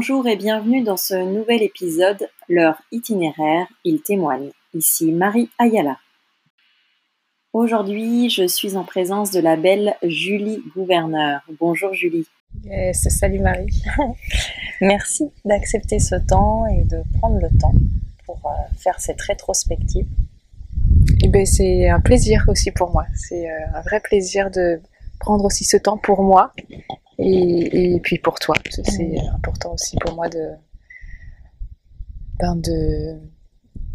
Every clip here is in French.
Bonjour et bienvenue dans ce nouvel épisode, leur itinéraire, ils témoignent. Ici Marie Ayala. Aujourd'hui, je suis en présence de la belle Julie Gouverneur. Bonjour Julie. Yes, salut Marie. Merci d'accepter ce temps et de prendre le temps pour euh, faire cette rétrospective. Eh ben, c'est un plaisir aussi pour moi. C'est euh, un vrai plaisir de prendre aussi ce temps pour moi et, puis pour toi. C'est important aussi pour moi de, ben de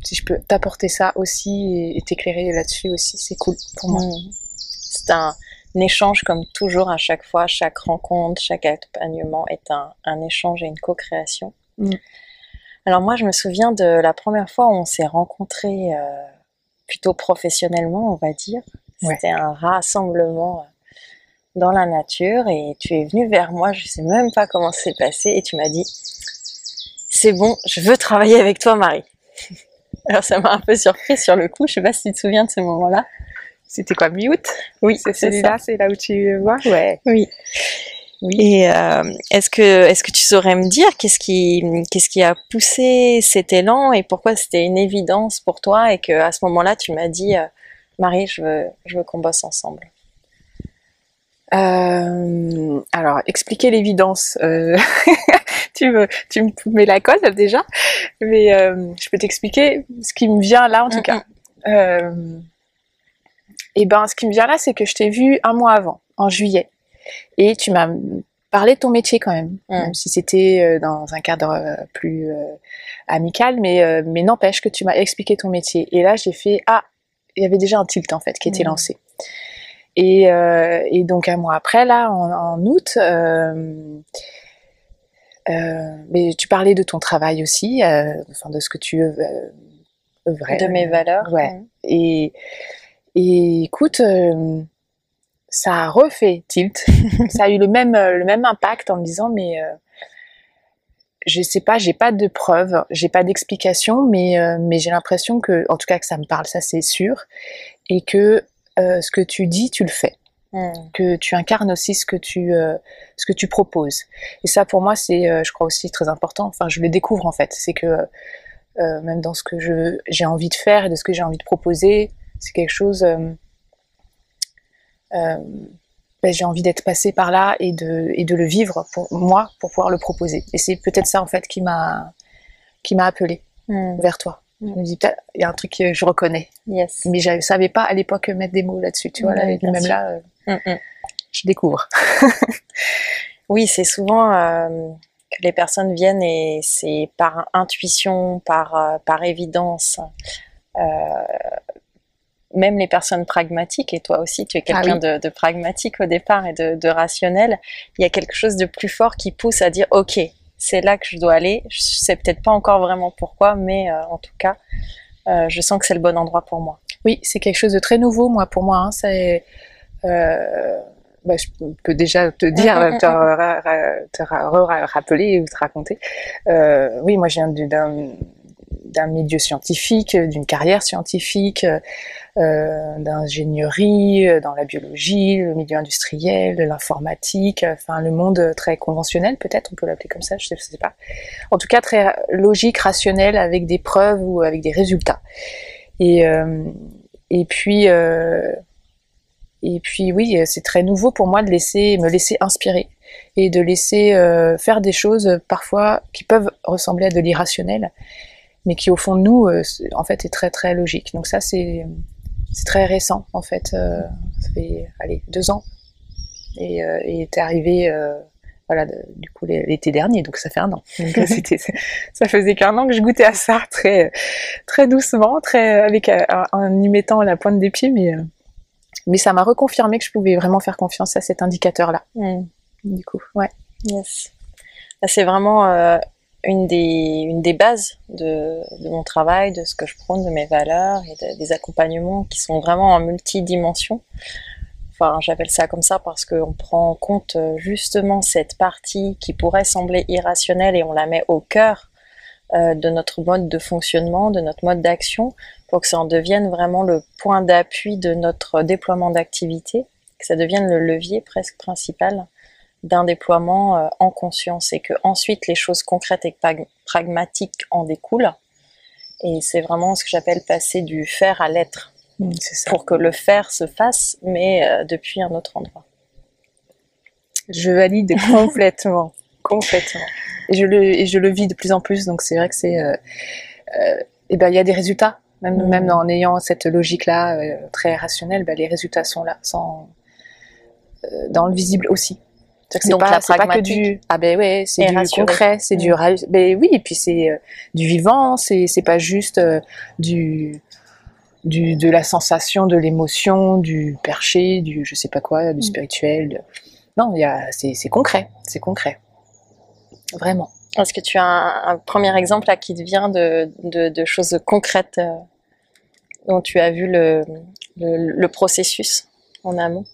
si je peux t'apporter ça aussi et, t'éclairer là-dessus aussi, c'est cool pour moi. C'est un, échange comme toujours à chaque fois, chaque rencontre, chaque accompagnement est un, échange et une co-création. Alors moi, je me souviens de la première fois où on s'est rencontrés euh, plutôt professionnellement, on va dire. C'était un rassemblement euh, dans la nature et tu es venu vers moi, je sais même pas comment c'est passé et tu m'as dit c'est bon, je veux travailler avec toi Marie. Alors ça m'a un peu surpris sur le coup, je sais pas si tu te souviens de ce moment-là. C'était quoi, mi-août Oui, c'est celui-là, c'est là où tu vois? Ouais. Oui. Oui. Et euh, est-ce que est-ce que tu saurais me dire qu'est-ce qui qu'est-ce qui a poussé cet élan et pourquoi c'était une évidence pour toi et que à ce moment-là tu m'as dit euh, Marie je veux je veux qu'on bosse ensemble? Euh, alors, expliquer l'évidence. Euh, tu me, tu me mets la colle déjà, mais euh, je peux t'expliquer ce qui me vient là en tout cas. et ben, ce qui me vient là, c'est que je t'ai vu un mois avant, en juillet, et tu m'as parlé de ton métier quand même, mm. même si c'était dans un cadre plus amical, mais mais n'empêche que tu m'as expliqué ton métier. Et là, j'ai fait ah, il y avait déjà un tilt en fait qui était mm. lancé. Et, euh, et, donc un mois après, là, en, en août, euh, euh, mais tu parlais de ton travail aussi, euh, enfin de ce que tu œuvrais. De mes valeurs. Ouais. Et, et écoute, ça a refait tilt. ça a eu le même, le même impact en me disant, mais je sais pas, j'ai pas de preuves, j'ai pas d'explication, mais, mais j'ai l'impression que, en tout cas, que ça me parle, ça c'est sûr, et que euh, ce que tu dis, tu le fais. Hmm. Que tu incarnes aussi ce que tu, euh, ce que tu proposes. Et ça, pour moi, c'est, euh, je crois aussi très important. Enfin, je le découvre en fait. C'est que même dans ce que je, j'ai envie de faire et de ce que j'ai envie de proposer, c'est quelque chose. Ben, j'ai envie d'être passé par là et de, et de le vivre pour moi pour pouvoir le proposer. Et c'est peut-être ça en fait qui m'a qui m'a appelé hmm. vers toi. Je me dis, il y a un truc que je reconnais. Yes. Mais je ne savais pas à l'époque mettre des mots là-dessus. Tu vois, là, même là, euh, mm, mm. je découvre. oui, c'est souvent euh, que les personnes viennent et c'est par intuition, par, euh, par évidence. même les personnes pragmatiques, et toi aussi, tu es ah quelqu'un de, pragmatique au départ et de, de rationnel, il y a quelque chose de plus fort qui pousse à dire, OK, c'est là que je dois aller. Je sais peut-être pas encore vraiment pourquoi, mais euh, en tout cas, euh, je sens que c'est le bon endroit pour moi. Oui, c'est quelque chose de très nouveau, moi, pour moi. Hein. c'est, euh, bah, je peux déjà te dire, te, rappeler ou te raconter. oui, moi, je viens d'un milieu scientifique, d'une carrière scientifique, d'ingénierie, euh, dans la biologie, le milieu industriel, l'informatique, enfin le monde très conventionnel peut-être, on peut l'appeler comme ça, je sais, sais pas. En tout cas très logique, rationnel, avec des preuves ou avec des résultats. Et, euh, et puis euh, et puis oui, c'est très nouveau pour moi de laisser me laisser inspirer et de laisser euh, faire des choses parfois qui peuvent ressembler à de l'irrationnel mais qui au fond de nous, euh, en fait, est très très logique. Donc ça, c'est c'est très récent en fait. Euh, ça fait allez deux ans et, euh, et t'es arrivé euh, voilà du coup l'été dernier, donc ça fait un an. ça faisait qu'un an que je goûtais à ça très très doucement, très avec en y mettant la pointe des pieds, mais mais ça m'a reconfirmé que je pouvais vraiment faire confiance à cet indicateur là. Mm. Du coup, ouais. Yes. C'est vraiment une des, une des bases de, de, mon travail, de ce que je prône, de mes valeurs et des accompagnements qui sont vraiment en multidimension. Enfin, j'appelle ça comme ça parce qu'on prend en compte euh, justement cette partie qui pourrait sembler irrationnelle et on la met au cœur euh, de notre mode de fonctionnement, de notre mode d'action, pour que ça en devienne vraiment le point d'appui de notre déploiement d'activité, que ça devienne le levier presque principal d'un déploiement en conscience et que ensuite les choses concrètes et pragmatiques en découlent. Et c'est vraiment ce que j'appelle passer du faire à l'être. Mmh, pour que le faire se fasse, mais depuis un autre endroit. Je valide complètement, complètement. Et je, le, et je le vis de plus en plus, donc c'est vrai que c'est... Euh, euh, et ben il y a des résultats, même, mm. même en ayant cette logique-là euh, très rationnelle, ben, les résultats sont là, sans, dans le visible aussi. C'est pas, pas, que du ah ben ouais c'est du concret c'est du mm. ben oui et puis c'est du vivant c'est c'est pas juste du du de la sensation de l'émotion du perché du je sais pas quoi du mm. spirituel non, c'est concret, c'est concret. Vraiment. Est-ce que tu as un, premier exemple là qui te vient de, choses concrètes euh, dont tu as vu le, processus en amont?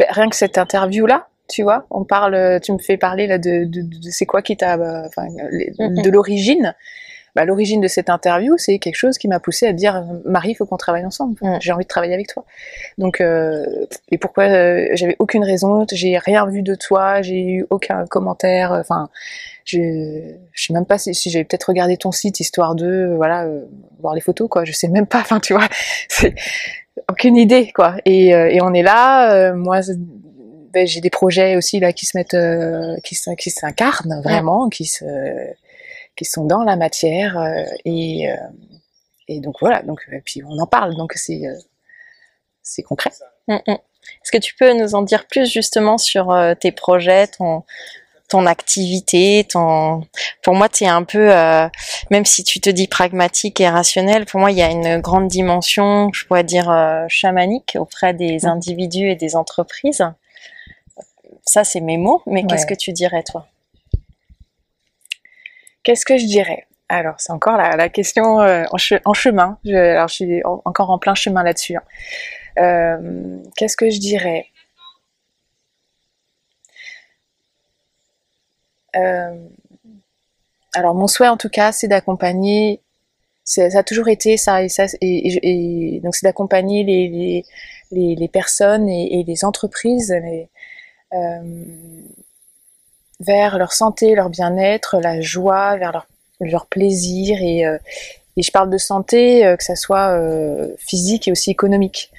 Ben, Rien que cette interview-là, tu vois, on parle, tu me fais parler là de, c'est quoi qui t'a, euh, mm-hmm. de l'origine bah, l'origine de cette interview, c'est quelque chose qui m'a poussé à dire Marie, il faut qu'on travaille ensemble. J'ai envie de travailler avec toi. Donc, euh, et pourquoi euh, J'avais aucune raison. J'ai rien vu de toi. J'ai eu aucun commentaire. Enfin, je, je sais même pas si, si j'avais peut-être regardé ton site histoire de, voilà, euh, voir les photos, quoi. Je sais même pas. Enfin, tu vois, aucune idée, quoi. Et, euh, et on est là. moi, ben, j'ai des projets aussi là qui se mettent, qui, qui s'incarnent vraiment, qui se qui sont dans la matière euh, et, euh, et donc voilà donc et puis on en parle donc c'est euh, c'est concret. Mm, mm. Est-ce que tu peux nous en dire plus justement sur tes projets, ton, ton activité, ton... Pour moi, tu es un peu, même si tu te dis pragmatique et rationnel, pour moi, il y a une grande dimension, je pourrais dire, chamanique auprès des mm. individus et des entreprises. Ça, c'est mes mots, mais qu'est-ce que tu dirais, toi? Qu'est-ce que je dirais? Alors, c'est encore la, question euh, en, chemin. Je, alors, je suis encore en plein chemin là-dessus. Hein. Euh, qu'est-ce que je dirais? Alors, mon souhait, en tout cas, c'est d'accompagner. Ça a toujours été ça, et, donc c'est d'accompagner les, personnes et, les entreprises vers leur santé, leur bien-être, la joie, vers leur, plaisir. Et, euh, et, je parle de santé, euh, que ça soit euh, physique et aussi économique,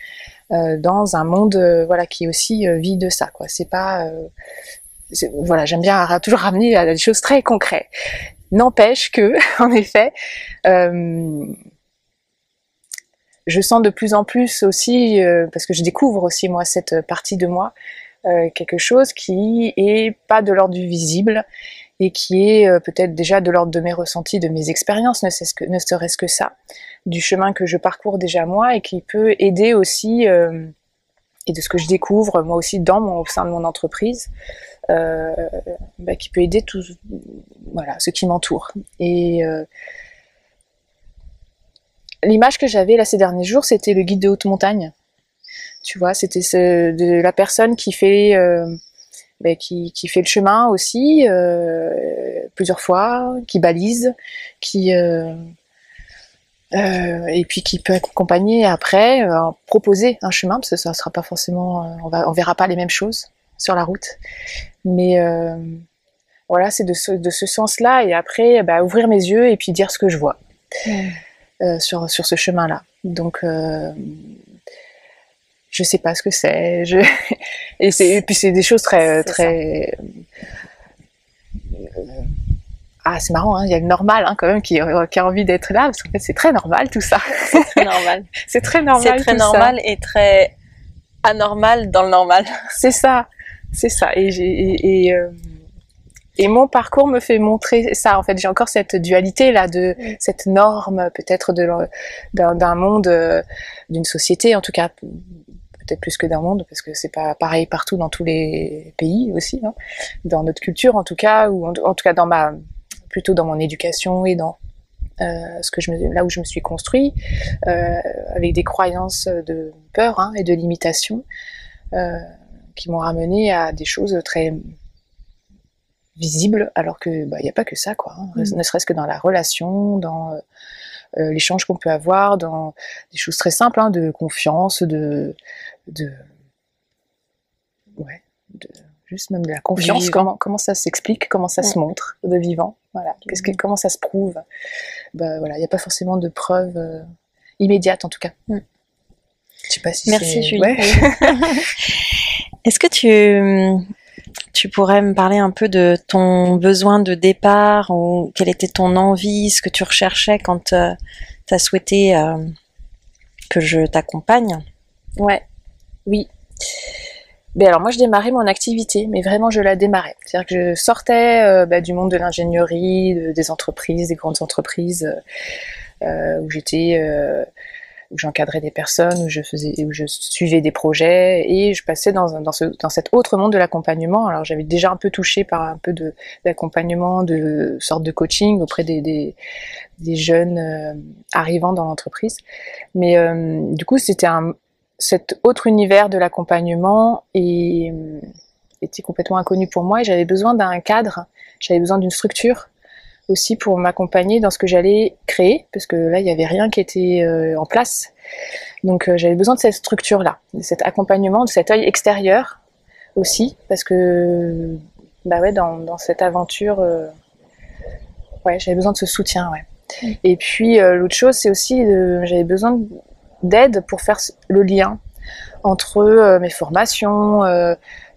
dans un monde voilà qui aussi vit de ça. C'est pas voilà, j'aime bien toujours ramener à des choses très concrètes. N'empêche que, en effet, je sens de plus en plus aussi, parce que je découvre aussi moi cette partie de moi, euh, quelque chose qui est pas de l'ordre du visible et qui est euh, peut-être déjà de l'ordre de mes ressentis, de mes expériences, ne, serait-ce que ça, du chemin que je parcours déjà moi et qui peut aider aussi, euh, et de ce que je découvre moi aussi dans mon, au sein de mon entreprise, bah, qui peut aider tout, voilà, ce qui m'entoure. Et l'image que j'avais là ces derniers jours, c'était le guide de haute montagne tu vois, c'était de la personne qui fait, euh, ben, qui, qui, fait le chemin aussi euh, plusieurs fois, qui balise, qui euh, et puis qui peut accompagner après, proposer un chemin parce que ça sera pas forcément, on va, on verra pas les mêmes choses sur la route, mais voilà, c'est de ce, de ce sens-là et après, bah, ouvrir mes yeux et puis dire ce que je vois. sur, sur ce chemin-là. Donc, je sais pas ce que c'est. Je... Et, c'est, puis c'est des choses très, très. Euh, ah, c'est marrant, hein, il y a le normal hein, quand même qui, qui, a envie d'être là, parce qu'en fait c'est très normal tout ça. C'est très normal. c'est très normal. C'est très normal et très anormal dans le normal. C'est ça, c'est ça. Et, et, euh, et, mon parcours me fait montrer ça. En fait, j'ai encore cette dualité là de cette norme peut-être d'un monde, euh, d'une société, en tout cas peut-être plus que d'un monde, parce que c'est pas pareil partout dans tous les pays aussi, hein. dans notre culture en tout cas, ou en, tout cas dans ma, plutôt dans mon éducation et dans euh, ce que je me, là où je me suis construit, euh, avec des croyances de peur hein, et de limitation, euh, qui m'ont ramené à des choses très visibles, alors que bah, il n'y a pas que ça, quoi. Hein. Mm. Ne serait-ce que dans la relation, dans l'échange qu'on peut avoir dans des choses très simples, hein, de confiance, de, de, ouais, de, juste même de la confiance. Comment, comment ça s'explique, comment ça se montre de vivant. Voilà. Qu'est-ce que, comment ça se prouve? Bah, voilà, il n'y a pas forcément de preuves euh, immédiates en tout cas. Mm. Je sais pas si Merci Julie. Est-ce que tu pourrais me parler un peu de ton besoin de départ ou quelle était ton envie, ce que tu recherchais quand euh, tu as souhaité euh, que je t'accompagne? Ouais, oui. Ben alors moi je démarrais mon activité, mais vraiment je la démarrais. C'est-à-dire que je sortais euh, ben, du monde de l'ingénierie, des entreprises, des grandes entreprises, où j'étais où j'encadrais des personnes, où je faisais, où je suivais des projets, et je passais dans, dans, ce, dans cet autre monde de l'accompagnement. Alors j'avais déjà un peu touché par un peu de d'accompagnement, de sorte de coaching auprès des, jeunes euh, arrivant dans l'entreprise, mais euh, du coup c'était cet autre univers de l'accompagnement et était complètement inconnu pour moi et j'avais besoin d'un cadre, j'avais besoin d'une structure aussi pour m'accompagner dans ce que j'allais créer, parce que là, il n'y avait rien qui était euh, en place. Donc euh, j'avais besoin de cette structure-là, de cet accompagnement, de cet œil extérieur aussi, parce que bah ouais, dans, dans cette aventure, euh, ouais, j'avais besoin de ce soutien. Ouais. Mm. Et puis l'autre chose, c'est aussi j'avais besoin d'aide pour faire le lien entre mes formations,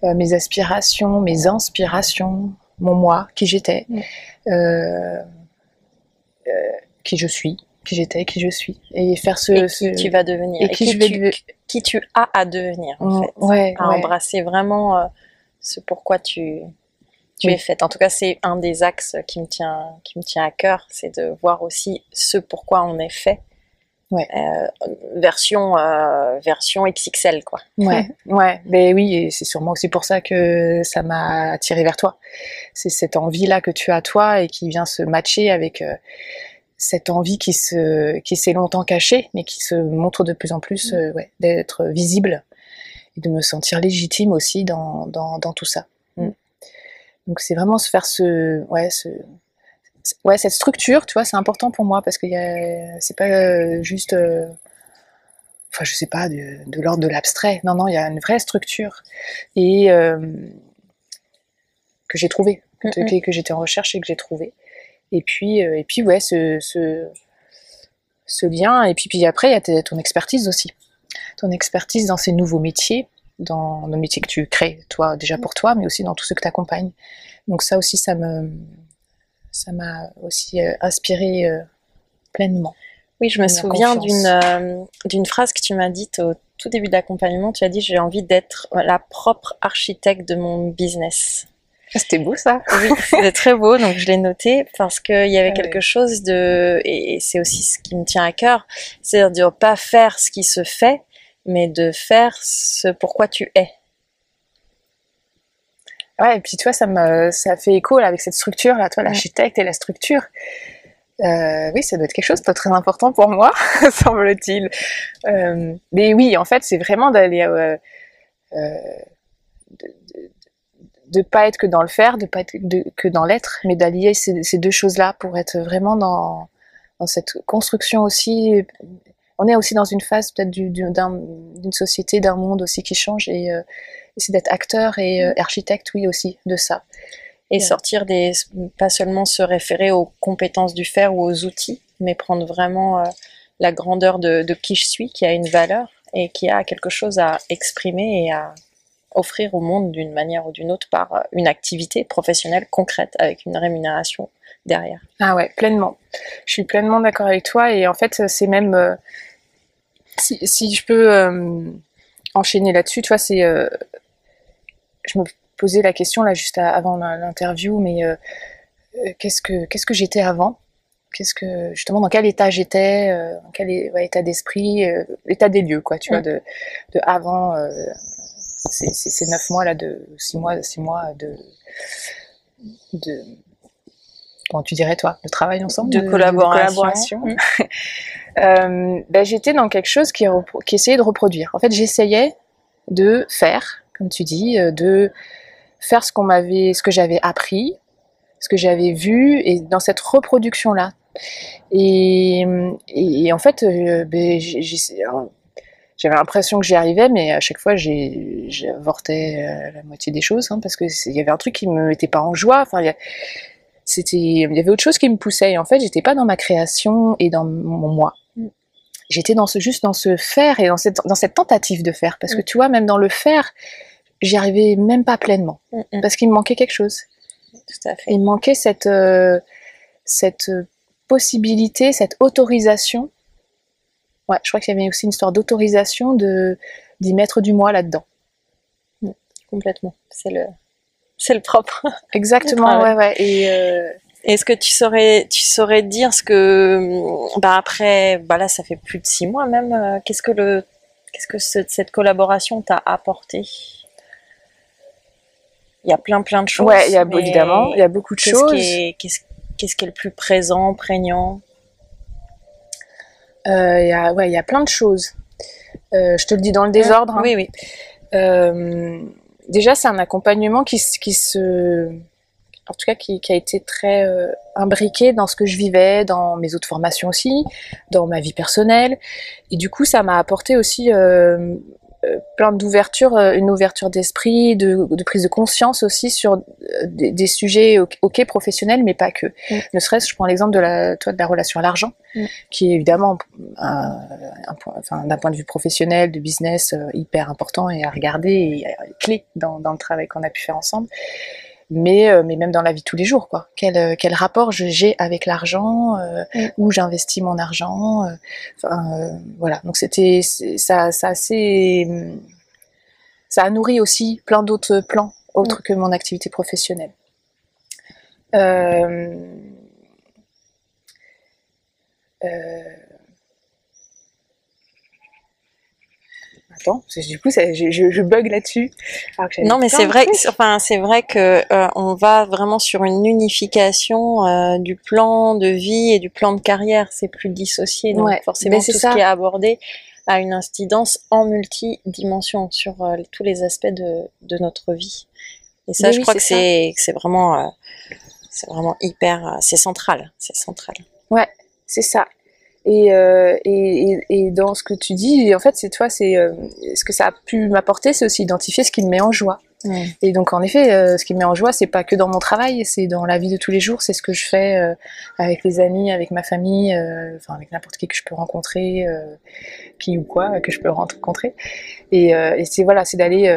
mes aspirations, mes inspirations, mon moi, qui j'étais, mm. euh, euh, qui je suis, qui j'étais, qui je suis, et faire ce, et qui tu vas devenir, et, qui, tu, qui tu as à devenir en mm, fait, ouais, à embrasser vraiment euh, ce pourquoi tu tu es faite. En tout cas, c'est un des axes qui me tient qui me tient à cœur, c'est de voir aussi ce pourquoi on est fait Ouais. Euh, version euh, version XXL quoi. Ouais, ouais, mais oui, et c'est sûrement aussi pour ça que ça m'a attiré vers toi. C'est cette envie là que tu as toi et qui vient se matcher avec euh, cette envie qui se qui s'est longtemps cachée, mais qui se montre de plus en plus, mm. ouais, d'être visible et de me sentir légitime aussi dans dans, dans tout ça. Mm. Donc c'est vraiment se faire ce ouais ce ouais, cette structure, tu vois, c'est important pour moi parce que c'est pas euh, juste, euh, enfin, je sais pas, de, l'ordre de l'abstrait. Non, non, il y a une vraie structure et euh, que j'ai trouvé, que, que j'étais en recherche et que j'ai trouvé. Et puis, et puis, ouais, ce, ce, ce, lien. Et puis, puis après, il y a ton expertise aussi, ton expertise dans ces nouveaux métiers dans nos métiers que tu crées, toi, déjà pour toi, mais aussi dans tout ce que tu accompagnes. Donc ça aussi, ça me, ça m'a aussi euh, inspiré euh, pleinement. Oui, je me souviens d'une euh, d'une phrase que tu m'as dite au tout début de l'accompagnement. Tu as dit j'ai envie d'être la propre architecte de mon business. Ah, c'était beau ça. Oui, c'était très beau, donc je l'ai noté parce qu'il y avait ah quelque chose de et c'est aussi ce qui me tient à cœur, c'est de ne pas faire ce qui se fait, mais de faire ce pourquoi tu es. Ouais, et puis tu vois, ça me, ça fait écho là, avec cette structure là, toi, l'architecte et la structure. Euh, oui, ça doit être quelque chose de très important pour moi, semble-t-il. Euh, mais oui, en fait, c'est vraiment d'aller euh, de, ne pas être que dans le faire, de pas être que dans l'être, mais d'allier ces, ces, deux choses-là pour être vraiment dans, dans cette construction aussi. On est aussi dans une phase peut-être d'une société, d'un monde aussi qui change et c'est d'être acteur et euh, architecte, oui, aussi, de ça. Et sortir des, pas seulement se référer aux compétences du faire ou aux outils, mais prendre vraiment euh, la grandeur de, de, qui je suis, qui a une valeur et qui a quelque chose à exprimer et à offrir au monde d'une manière ou d'une autre par euh, une activité professionnelle concrète avec une rémunération derrière. Ah ouais, pleinement. Je suis pleinement d'accord avec toi et en fait c'est même si, si, je peux enchaîner là-dessus, tu vois, c'est je me posais la question là juste avant l'interview, mais euh, euh, qu'est-ce que qu'est-ce que j'étais avant? Qu'est-ce que justement dans quel état j'étais euh, Dans quel état d'esprit L'état des lieux, quoi, tu vois, de, de avant ces, ces, neuf mois là, de six mois, six mois de de comment tu dirais toi, de travail ensemble, de, collaboration. ben, j'étais dans quelque chose qui, qui essayait de reproduire. En fait, j'essayais de faire comme tu dis, euh, de faire ce qu'on m'avait, ce que j'avais appris, ce que j'avais vu, et dans cette reproduction-là, Et, en fait, ben, j'avais l'impression que j'y arrivais, mais à chaque fois, j'avortais la moitié des choses, hein, parce qu'il y avait un truc qui me mettait pas en joie. Enfin, c'était, il y avait autre chose qui me poussait. Et en fait, j'étais pas dans ma création et dans mon moi. Mm. J'étais dans ce, juste dans ce faire et dans cette, dans cette tentative de faire. Parce que mm. tu vois, même dans le faire, j'y arrivais même pas pleinement. Mm, parce qu'il me manquait quelque chose. Tout à fait. Il me manquait cette, euh, cette possibilité, cette autorisation. Ouais, je crois qu'il y avait aussi une histoire d'autorisation de, d'y mettre du moi là-dedans. Complètement. C'est le, c'est le propre. Exactement, ouais, ouais. Et euh, est-ce que tu saurais, tu saurais dire ce que, bah après, bah là, ça fait plus de six mois même. Euh, qu'est-ce que le, qu'est-ce que cette collaboration t'a apporté? Il y a plein, plein de choses. Ouais, il y a évidemment, il y a beaucoup de choses. Qu'est-ce, qu'est-ce qui est le plus présent, prégnant? Euh, Il y a, ouais, il y a plein de choses. je te le dis dans le désordre. Hein. Oui, oui déjà, c'est un accompagnement qui, qui, se, en tout cas, qui, qui a été très euh, imbriqué dans ce que je vivais, dans mes autres formations aussi, dans ma vie personnelle. Et du coup, ça m'a apporté aussi euh, euh, plein d'ouverture, euh, une ouverture d'esprit, de, de, prise de conscience aussi sur euh, des, des sujets ok professionnels, mais pas que. Mm. Ne serait-ce, je prends l'exemple de la, toi, de la relation à l'argent, mm. qui est évidemment un, un enfin, d'un point de vue professionnel, de business, hyper important et à regarder et clé dans, dans le travail qu'on a pu faire ensemble mais, euh, mais même dans la vie de tous les jours, quoi. Quel, euh, quel rapport j'ai avec l'argent, euh, mm. où j'investis mon argent, voilà. Donc c'était, ça, ça assez, ça a nourri aussi plein d'autres plans autres mm. que mon activité professionnelle. Euh, du coup, je, bug là-dessus. Non, mais c'est vrai, enfin, c'est vrai que euh, on va vraiment sur une unification euh, du plan de vie et du plan de carrière. C'est plus dissocié, donc forcément tout ce qui est abordé a une incidence en multidimension sur euh, tous les aspects de, de, notre vie. Et ça, je crois que c'est c'est vraiment c'est vraiment hyper, c'est central, c'est central. Ouais, c'est ça. Euh, et, et, et, dans ce que tu dis, en fait, c'est toi, c'est euh, ce que ça a pu m'apporter, c'est aussi identifier ce qui me met en joie. Et donc, en effet, euh, ce qui me met en joie, c'est pas que dans mon travail, c'est dans la vie de tous les jours. C'est ce que je fais avec les amis, avec ma famille, enfin avec n'importe qui que je peux rencontrer, qui ou quoi que je peux rencontrer. Et, et c'est voilà, c'est d'aller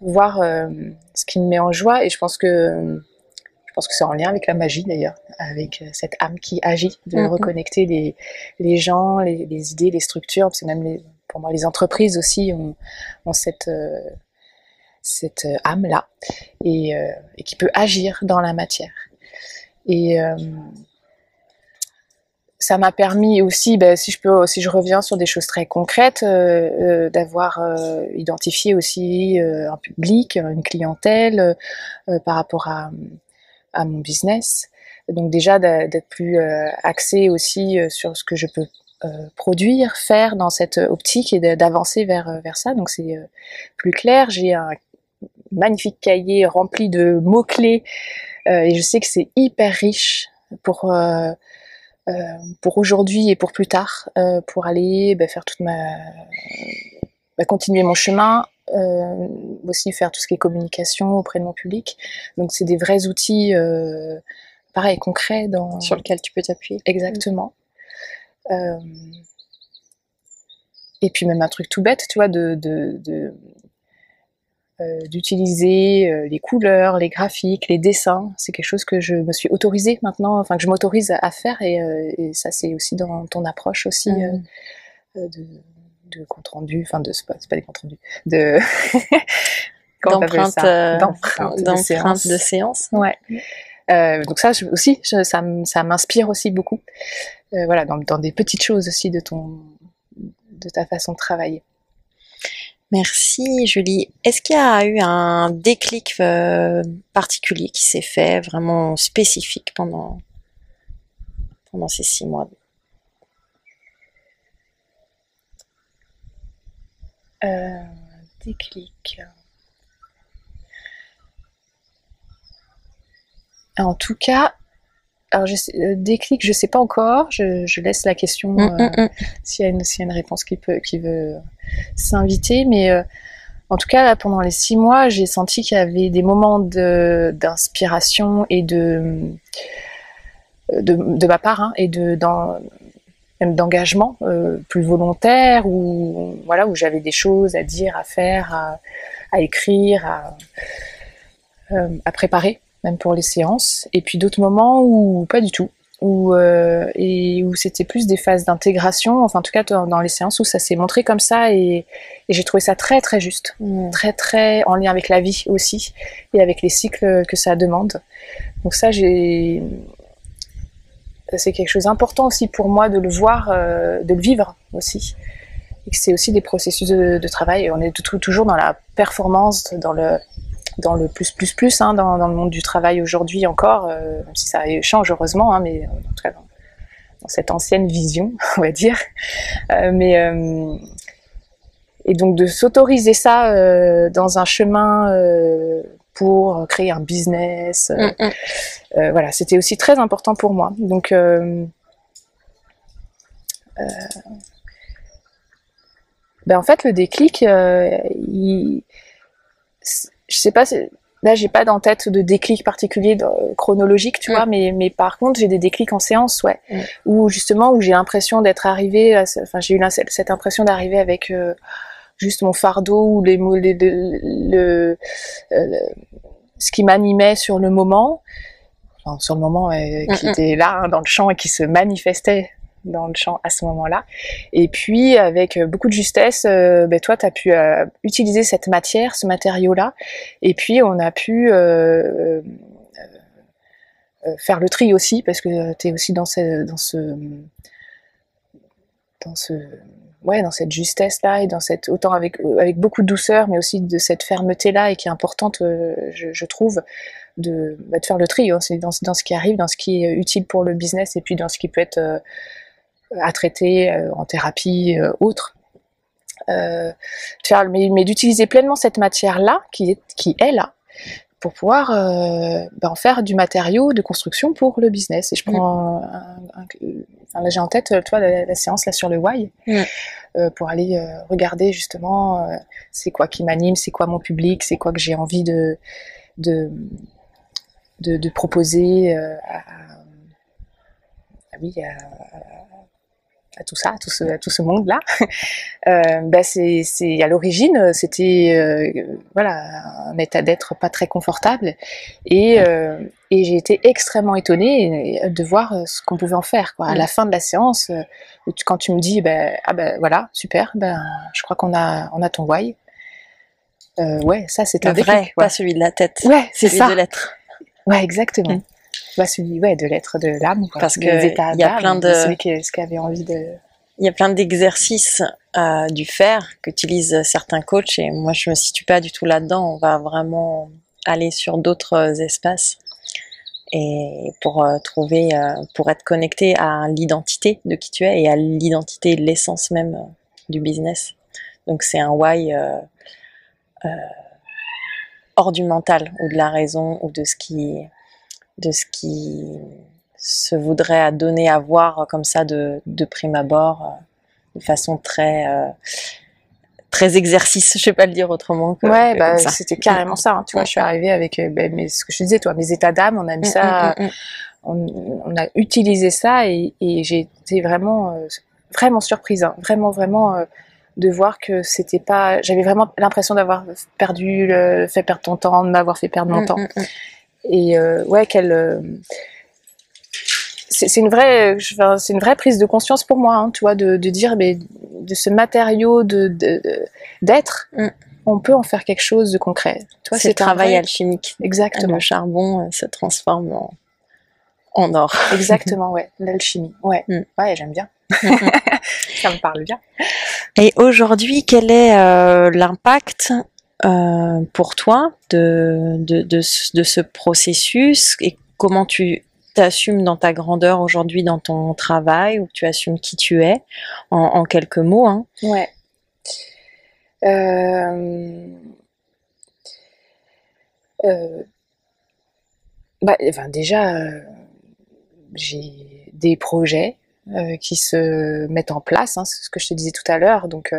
voir ce qui me met en joie. Et je pense que je pense que c'est en lien avec la magie d'ailleurs, avec euh, cette âme qui agit, de mm-hmm. reconnecter les, les gens, les, les, idées, les structures, parce que même les, pour moi les entreprises aussi ont, ont cette, euh, cette euh, âme-là et, et, qui peut agir dans la matière. Et ça m'a permis aussi, ben, si je peux, si je reviens sur des choses très concrètes, euh, d'avoir euh, identifié aussi un public, une clientèle par rapport à, à mon business. Donc déjà d'être plus euh, axé aussi euh, sur ce que je peux euh, produire, faire dans cette optique et d'avancer vers, vers ça. Donc c'est plus clair. J'ai un magnifique cahier rempli de mots-clés et je sais que c'est hyper riche pour, pour aujourd'hui et pour plus tard, pour aller bah, faire toute ma... Bah, continuer mon chemin, euh, aussi faire tout ce qui est communication auprès de mon public. Donc c'est des vrais outils, euh, pareil, concrets dans... Sur lesquels tu peux t'appuyer. Exactement. Euh, et puis même un truc tout bête, tu vois, de, de, d'utiliser les couleurs, les graphiques, les dessins. C'est quelque chose que je me suis autorisée maintenant, enfin que je m'autorise à faire et, ça c'est aussi dans ton approche aussi mmh. de, de compte rendu, enfin de pas, pas, des comptes rendus, de d'empreintes euh, de, de, séance. Ouais. Euh, donc ça aussi, ça, ça m'inspire aussi beaucoup. Euh, voilà, dans, dans, des petites choses aussi de ton, de ta façon de travailler. Merci Julie. Est-ce qu'il y a eu un déclic particulier qui s'est fait, vraiment spécifique pendant, pendant ces six mois? Euh, déclic. En tout cas, alors je sais, déclic, je sais pas encore. Je, je laisse la question Mm, mm, mm. s'il y, a une- s'il y a une réponse qui peut, qui veut s'inviter. Mais euh, en tout cas, là, pendant les six mois, j'ai senti qu'il y avait des moments de- d'inspiration et de, de, de ma part hein, et de dans, même d'engagement euh, plus volontaire où voilà où j'avais des choses à dire, à faire, à, à écrire, à, euh, à préparer même pour les séances. Et puis d'autres moments où pas du tout où, euh, et où c'était plus des phases d'intégration, enfin en tout cas dans, dans les séances où ça s'est montré comme ça et, et j'ai trouvé ça très très juste, Mm. très très en lien avec la vie aussi et avec les cycles que ça demande. Donc ça j'ai c'est quelque chose d'important aussi pour moi de le voir, euh, de le vivre aussi. Et que c'est aussi des processus de, travail. On est toujours dans la performance, dans le plus plus plus hein, dans, le monde du travail aujourd'hui encore, euh, même si ça change heureusement, hein, mais en tout cas dans, cette ancienne vision, on va dire. Euh, et donc de s'autoriser ça dans un chemin pour créer un business, euh, Mm, mm. euh, voilà, c'était aussi très important pour moi. Donc euh, euh, ben en fait le déclic, euh, il, je sais pas, là j'ai pas en tête de déclic particulier chronologique, tu Mm. vois, mais, mais par contre j'ai des déclics en séance, ouais, où justement où j'ai l'impression d'être arrivée, enfin j'ai eu cette impression d'arriver avec euh, juste mon fardeau ou les mots, les- le, le- euh, le- ce qui m'animait sur le moment, enfin, sur le moment euh, qui Mm, mm. était là hein, dans le champ et qui se manifestait dans le champ à ce moment-là. Et puis avec euh, beaucoup de justesse, euh, ben, toi tu as pu euh, utiliser cette matière, ce matériau-là, et puis on a pu euh, faire le tri aussi parce que tu es aussi dans ce dans ce dans ce ouais dans cette justesse là et dans cette autant avec avec beaucoup de douceur mais aussi de cette fermeté là et qui est importante euh, je, trouve de, bah, de faire le tri aussi dans, dans ce qui arrive dans ce qui est utile pour le business et puis dans ce qui peut être euh, à traiter euh, en thérapie autre. Faire, mais, mais d'utiliser pleinement cette matière là qui est qui est là pour pouvoir euh, bah, en faire du matériau de construction pour le business. Et je prends un, là j'ai en tête, toi, la, la séance là sur le why, euh, pour aller euh, regarder justement c'est quoi qui m'anime, c'est quoi mon public, c'est quoi que j'ai envie de de, de, de proposer à, à- ah oui, à, à tout ça, à tout ce, à tout ce monde-là. Euh, bah c'est, à l'origine, c'était euh, voilà un état d'être pas très confortable et, euh, et j'ai été extrêmement étonnée de voir ce qu'on pouvait en faire. Quoi. À la fin de la séance, euh, quand tu me dis ben ah ben voilà super, ben je crois qu'on a on a ton why. Ouais, ça c'est un déclic, vrai, quoi. pas celui de la tête. Ouais, c'est celui ça. de l'être. Ouais, exactement. Mm. Bah, celui ouais, de l'être de l'âme. Parce que il y a plein de- Celui qui, ce qui avait envie de. Il y a plein d'exercices euh, du faire qu'utilisent certains coachs et moi je me situe pas du tout là-dedans. On va vraiment aller sur d'autres espaces et pour euh, trouver, euh, pour être connecté à l'identité de qui tu es et à l'identité l'essence même euh, du business. Donc c'est un why euh, euh, hors du mental ou de la raison ou de ce qui, de ce qui se voudrait à donner à voir comme ça de, de prime abord, euh, de façon très euh, très exercice, je sais pas le dire autrement que, Ouais, bah, c'était carrément ça. hein. Tu vois, je suis arrivée avec euh, ben, mes- ce que je te disais, toi, mes états d'âme. On a mis Mm, ça, mm, mm, on, on a utilisé ça et, et j'ai été vraiment, euh, vraiment surprise, hein. vraiment, vraiment euh, de voir que c'était pas. J'avais vraiment l'impression d'avoir perdu, le, fait perdre ton temps, de m'avoir fait perdre mon temps. Et euh, ouais, quelle. euh, c'est une vraie, c'est une vraie prise de conscience pour moi, hein, tu vois, de, de dire, mais de ce matériau de d'être, Mm. on peut en faire quelque chose de concret. Tu vois, C'est travail vrai- alchimique. Exactement, Le charbon euh, se transforme en, en or. exactement, ouais, l'alchimie, ouais, Mm. ouais, j'aime bien, ça me parle bien. Et aujourd'hui, quel est euh, l'impact euh, pour toi de, de, de, ce- processus et comment tu t'assumes dans ta grandeur aujourd'hui dans ton travail ou tu assumes qui tu es en, quelques mots hein. Ouais. Euh... euh, Bah, enfin, déjà, j'ai des projets qui se mettent en place, hein, c'est ce que je te disais tout à l'heure. Donc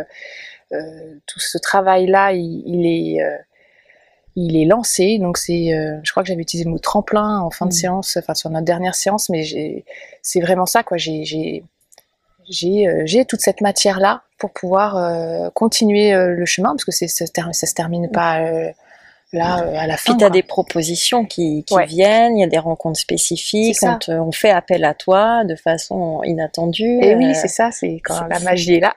tout ce travail-là, il, est il est lancé. Donc c'est, je crois que j'avais utilisé le mot tremplin en fin de mmh. séance, enfin sur notre dernière séance, mais c'est vraiment ça quoi. J'ai j'ai toute cette matière là pour pouvoir continuer le chemin parce que ça, ça se termine pas là euh, à la fin. Puis tu as des propositions qui, viennent, il y a des rencontres spécifiques, quand on fait appel à toi de façon inattendue. Et oui, euh, c'est ça, c'est quand la magie est là.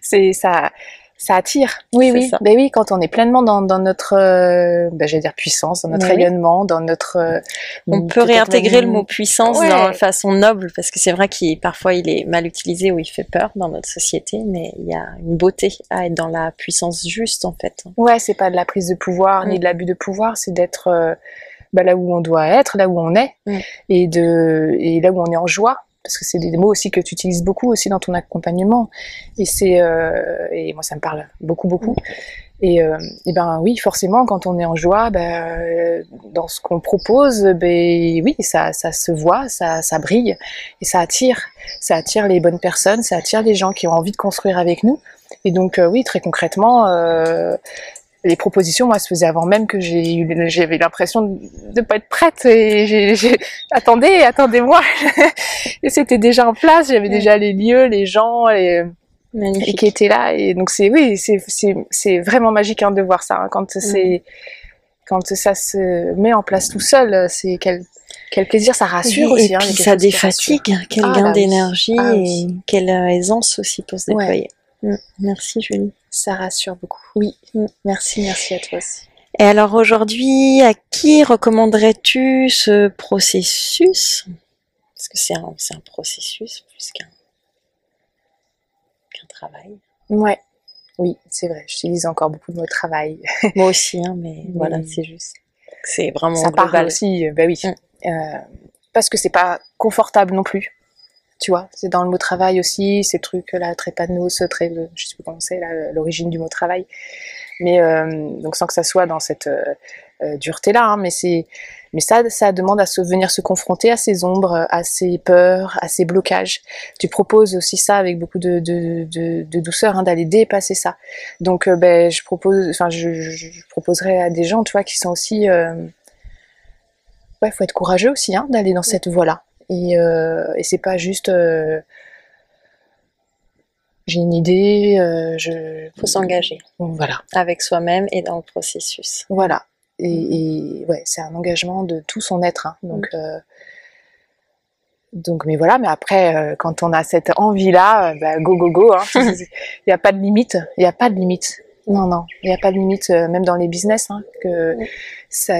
C'est ça ça attire. Oui, oui. Ben oui, quand on est pleinement dans, notre, euh, ben, j'allais dire puissance, dans notre rayonnement, dans notre. Euh, on peut réintégrer le mot puissance dans de façon noble, parce que c'est vrai qu'il parfois il est mal utilisé ou il fait peur dans notre société, mais il y a une beauté à être dans la puissance juste en fait. Ouais, c'est pas de la prise de pouvoir ni mm. de l'abus de pouvoir, c'est d'être euh, ben, là où on doit être, là où on est, mm. et de et là où on est en joie parce que c'est des mots aussi que tu utilises beaucoup aussi dans ton accompagnement. Et c'est euh, et moi ça me parle beaucoup beaucoup. Et, euh, ben oui forcément quand on est en joie ben, dans ce qu'on propose ben oui ça, ça se voit ça, ça brille et ça attire. Ça attire les bonnes personnes ça attire les gens qui ont envie de construire avec nous. Et donc euh, oui très concrètement euh, les propositions, moi, se faisaient avant même que j'ai eu, j'avais l'impression de ne pas être prête et j'ai, attendez, attendez-moi. et c'était déjà en place, j'avais déjà les lieux, les gens, et, qui étaient là. Et donc c'est, oui, c'est, c'est, c'est vraiment magique hein, de voir ça. Hein, quand c'est, quand ça se met en place tout seul, c'est quel, quel plaisir, ça rassure aussi. Et hein, puis ça défatigue, quel ah, gain bah d'énergie ah et quelle aisance aussi pour se déployer. Mm. Merci Julie. Ça rassure beaucoup. Oui, mm. merci, merci à toi aussi. Et alors aujourd'hui, à qui recommanderais-tu ce processus? Parce que c'est un, un, processus plus qu'un travail. Ouais, oui, c'est vrai. J'utilise encore beaucoup de mots travail. Moi aussi, hein, mais voilà, c'est juste. C'est vraiment Ça parle aussi, bah oui. Mm. Euh, parce que c'est pas confortable non plus tu vois. C'est dans le mot travail aussi, ces trucs-là, trépanos, très, je sais pas comment c'est, l'origine du mot travail. Mais euh, donc sans que ça soit dans cette euh, euh, dureté-là, hein, mais c'est, mais ça, ça demande à se venir se confronter à ces ombres, à ces peurs, à ces blocages. Tu proposes aussi ça avec beaucoup de, de, de, douceur, hein, d'aller dépasser ça. Donc, ben, je propose, enfin, je, je, proposerais à des gens, tu vois, qui sont aussi, ouais, faut être courageux aussi, hein, d'aller dans cette voie-là. Et, euh, et c'est pas juste euh, j'ai une idée, euh, je faut s'engager. Voilà. Avec soi-même et dans le processus. Voilà. Et, ouais, c'est un engagement de tout son être. Hein. Donc, mm. donc, mais voilà. Mais après, quand on a cette envie-là, bah, go go go. Hein. Il n'y a pas de limite. Il n'y a pas de limite. Non, non, il n'y a pas de limite, même dans les business, hein, que mm. ça,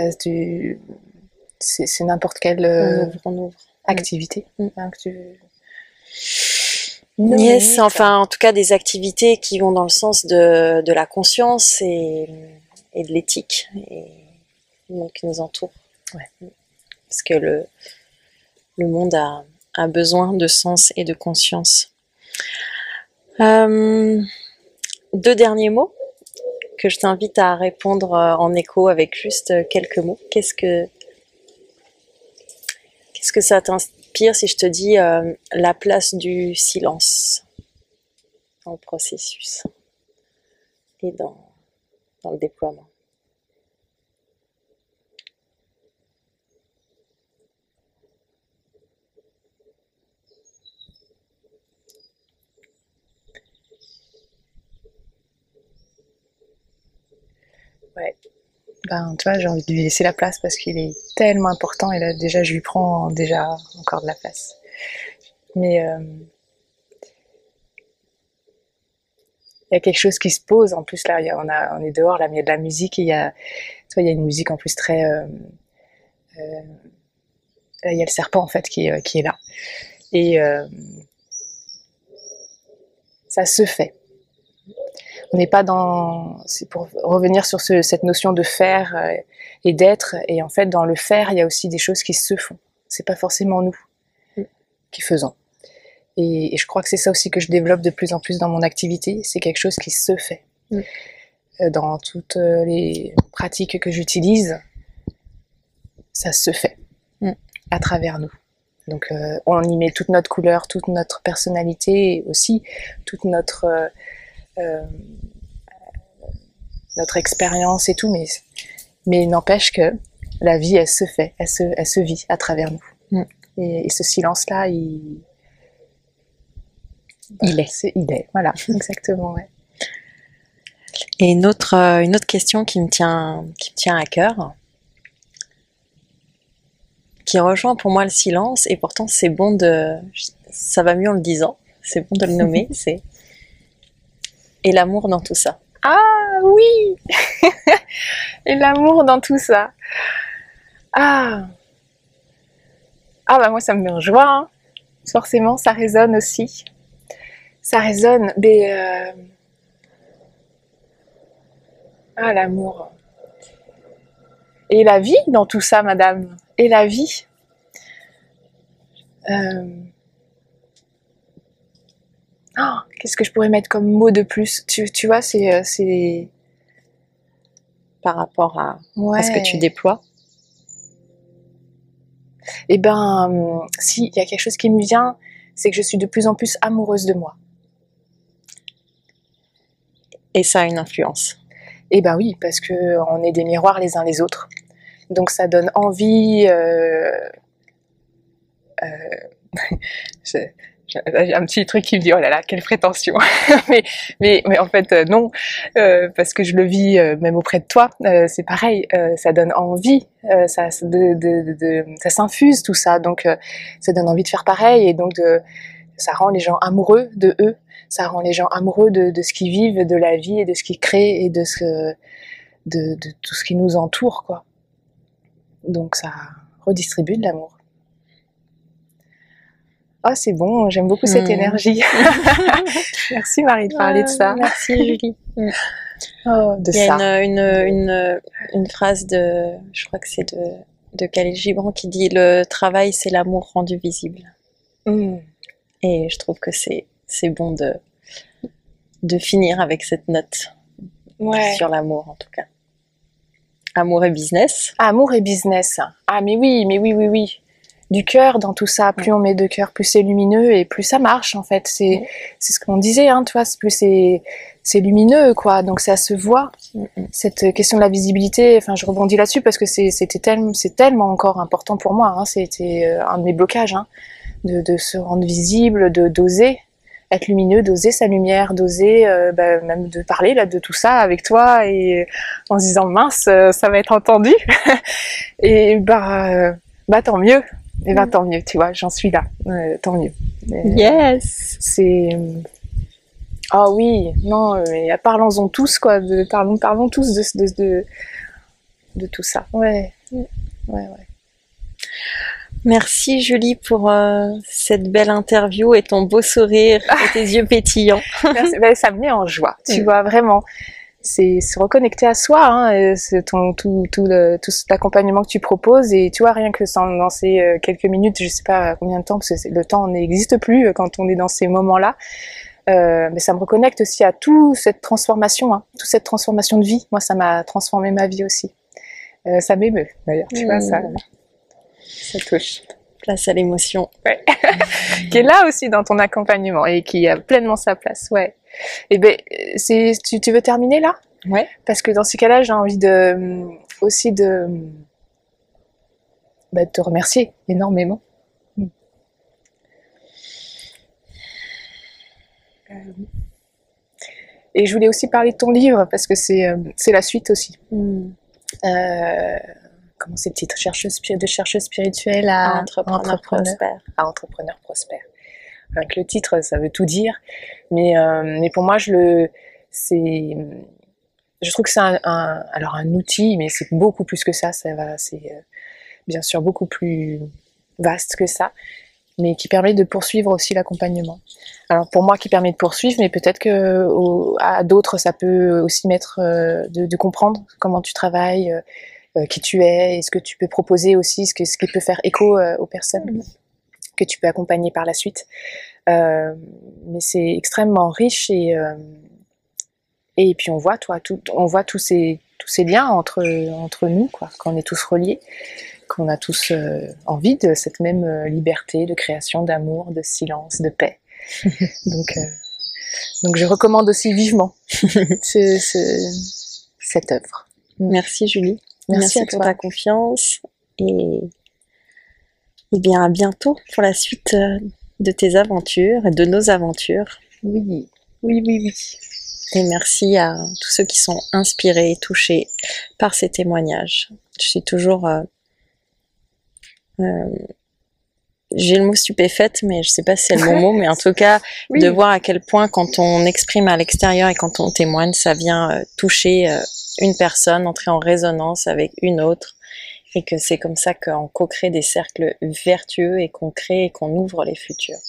c'est n'importe quel. On ouvre, on ouvre. Mm. activité. Mm. Yes, enfin en tout cas des activités qui vont dans le sens de, de la conscience et, et de l'éthique et qui nous entoure. Ouais. Parce que le, le monde a, a, besoin de sens et de conscience. Euh, deux derniers mots que je t'invite à répondre en écho avec juste quelques mots. Qu'est-ce que est-ce que ça t'inspire si je te dis euh, la place du silence dans le processus et dans, dans le déploiement Ouais ben, tu vois, j'ai envie de lui laisser la place parce qu'il est tellement important et là, déjà, je lui prends déjà encore de la place. Mais euh, il y a quelque chose qui se pose. En plus, là, on, est dehors, là, mais il y a de la musique et il y a, il y a une musique en plus très. Euh, euh, il y a le serpent, en fait, qui est là. Et ça se fait on n'est pas dans. C'est pour revenir sur cette notion de faire euh, et d'être. Et en fait, dans le faire, il y a aussi des choses qui se font. C'est pas forcément nous qui faisons. Et, je crois que c'est ça aussi que je développe de plus en plus dans mon activité. C'est quelque chose qui se fait. Mm. Euh, dans toutes les pratiques que j'utilise, ça se fait mm. à travers nous. Donc euh, on y met toute notre couleur, toute notre personnalité aussi, toute notre euh, euh, notre expérience et tout, mais mais n'empêche que la vie elle se fait, elle se, elle se vit à travers nous. Mm. Et, ce silence là, il il est. il est, voilà, exactement. Ouais. Et une autre, une autre question qui me tient, qui me tient à cœur, qui rejoint pour moi le silence, et pourtant c'est bon de. Ça va mieux en le disant, c'est bon de le nommer, c'est. Et l'amour dans tout ça. Ah oui Et l'amour dans tout ça. Ah Ah bah moi ça me met en joie, hein. forcément, ça résonne aussi. Ça résonne. Euh, ah l'amour. Et la vie dans tout ça, madame et la vie. Euh, oh, qu'est-ce que je pourrais mettre comme mot de plus? Tu, tu, vois, c'est, euh, par rapport à, ce que tu déploies. Eh ben, si, il y a quelque chose qui me vient, c'est que je suis de plus en plus amoureuse de moi. Et ça a une influence. Eh ben oui, parce que on est des miroirs les uns les autres. Donc ça donne envie. Euh, euh, un petit truc qui me dit oh là là quelle prétention. Mais, mais mais en fait euh, non. Parce que je le vis même auprès de toi. C'est pareil ça donne envie ça de, de, de, ça s'infuse tout ça. Donc ça donne envie de faire pareil et donc de ça rend les gens amoureux de eux. Ça rend les gens amoureux de, de ce qu'ils vivent de la vie et de ce qu'ils créent et de ce de, de tout ce qui nous entoure quoi. Donc ça redistribue de l'amour. Ah, c'est bon, j'aime beaucoup cette hmm. énergie. Merci Marie de parler de ça. Ah, merci Julie. Hmm. Oh, de Il y a Une, une, une, phrase de, je crois que c'est de, de Khalil Gibran qui dit Le travail, c'est l'amour rendu visible. Hmm. Et je trouve que c'est, c'est bon de, de finir avec cette note sur l'amour en tout cas. Amour et business. Amour et business. Ah mais oui, mais oui, oui, oui. Du cœur dans tout ça. Plus on met de cœur, plus c'est lumineux et plus ça marche en fait. C'est c'est ce qu'on disait, hein, tu vois. Plus c'est c'est lumineux quoi. Donc ça se voit. Cette question de la visibilité. Enfin, je rebondis là-dessus parce que c'est c'était tellement c'est tellement encore important pour moi. Hein. C'était euh, un de mes blocages. Hein, de, de se rendre visible, de d'oser être lumineux, d'oser sa lumière, d'oser euh, bah, même de parler là de tout ça avec toi et en se disant mince, euh, ça va être entendu. et bah, euh, bah tant mieux. Et bah mm. tant mieux, tu vois, j'en suis là. tant mieux. yes. C'est ah oui, non, mais parlons-en tous quoi. De, parlons, parlons tous de, de, de, de tout ça. Ouais, ouais, ouais. Merci Julie pour euh, cette belle interview et ton beau sourire et tes yeux pétillants. Merci. Ben, ça me met en joie, tu vois, vraiment. C'est se reconnecter à soi, hein, ton tout tout le tout l'accompagnement que tu proposes et tu vois rien que sans dans ces euh, quelques minutes, je sais pas combien de temps parce que le temps n'existe plus euh, quand on est dans ces moments-là. Euh, mais ça me reconnecte aussi à toute cette transformation, hein, toute cette transformation de vie. Moi, ça m'a transformé ma vie aussi. Euh, ça m'émeut d'ailleurs, tu vois ça. Mmh ça touche. Place à l'émotion. Ouais. qui est là aussi dans ton accompagnement et qui a pleinement sa place. Ouais. Et eh ben, c'est, tu, tu veux terminer là? Ouais. Parce que dans ces cas-là, j'ai envie de aussi de, bah, de te remercier énormément. Euh, et je voulais aussi parler de ton livre parce que c'est, euh, c'est la suite aussi. Mm. Euh, comment c'est le titre? Chercheuse, de chercheuse spirituelle à, entrepreneur, prospère. À entrepreneur prospère. Avec le titre, ça veut tout dire. Mais, euh, mais pour moi, je le, c'est, je trouve que c'est un, alors un outil, mais c'est beaucoup plus que ça. Ça va, c'est euh, bien sûr beaucoup plus vaste que ça, mais qui permet de poursuivre aussi l'accompagnement. Alors pour moi, qui permet de poursuivre, mais peut-être que à d'autres, ça peut aussi mettre euh, de, comprendre comment tu travailles qui tu es, et ce que tu peux proposer aussi, ce, que, ce qui peut faire écho aux personnes mm. Que tu peux accompagner par la suite. Euh, mais c'est extrêmement riche et et puis on voit toi tout, on voit tous ces tous ces liens entre entre nous quoi, quand on est tous reliés, qu'on a tous envie de cette même liberté de création, d'amour, de silence, de paix. donc, donc je recommande aussi vivement cette œuvre. Merci Julie. Merci, pour ta confiance et, et bien à bientôt pour la suite de tes aventures et de nos aventures. Oui, oui, oui, oui. Et merci à tous ceux qui sont inspirés et touchés par ces témoignages. Je suis toujours... Euh, euh, j'ai le mot stupéfaite, mais je sais pas si c'est le bon mot, mais en tout cas, de voir à quel point quand on exprime à l'extérieur et quand on témoigne, ça vient euh, toucher une personne, entrer en résonance avec une autre, et que c'est comme ça qu'on co-crée des cercles vertueux et qu'on crée et qu'on ouvre les futurs.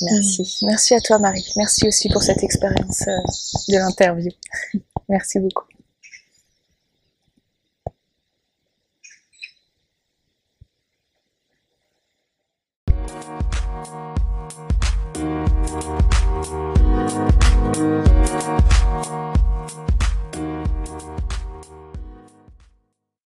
Merci. Mm. Merci à toi Marie. Merci aussi pour cette expérience euh, de l'interview. Merci beaucoup.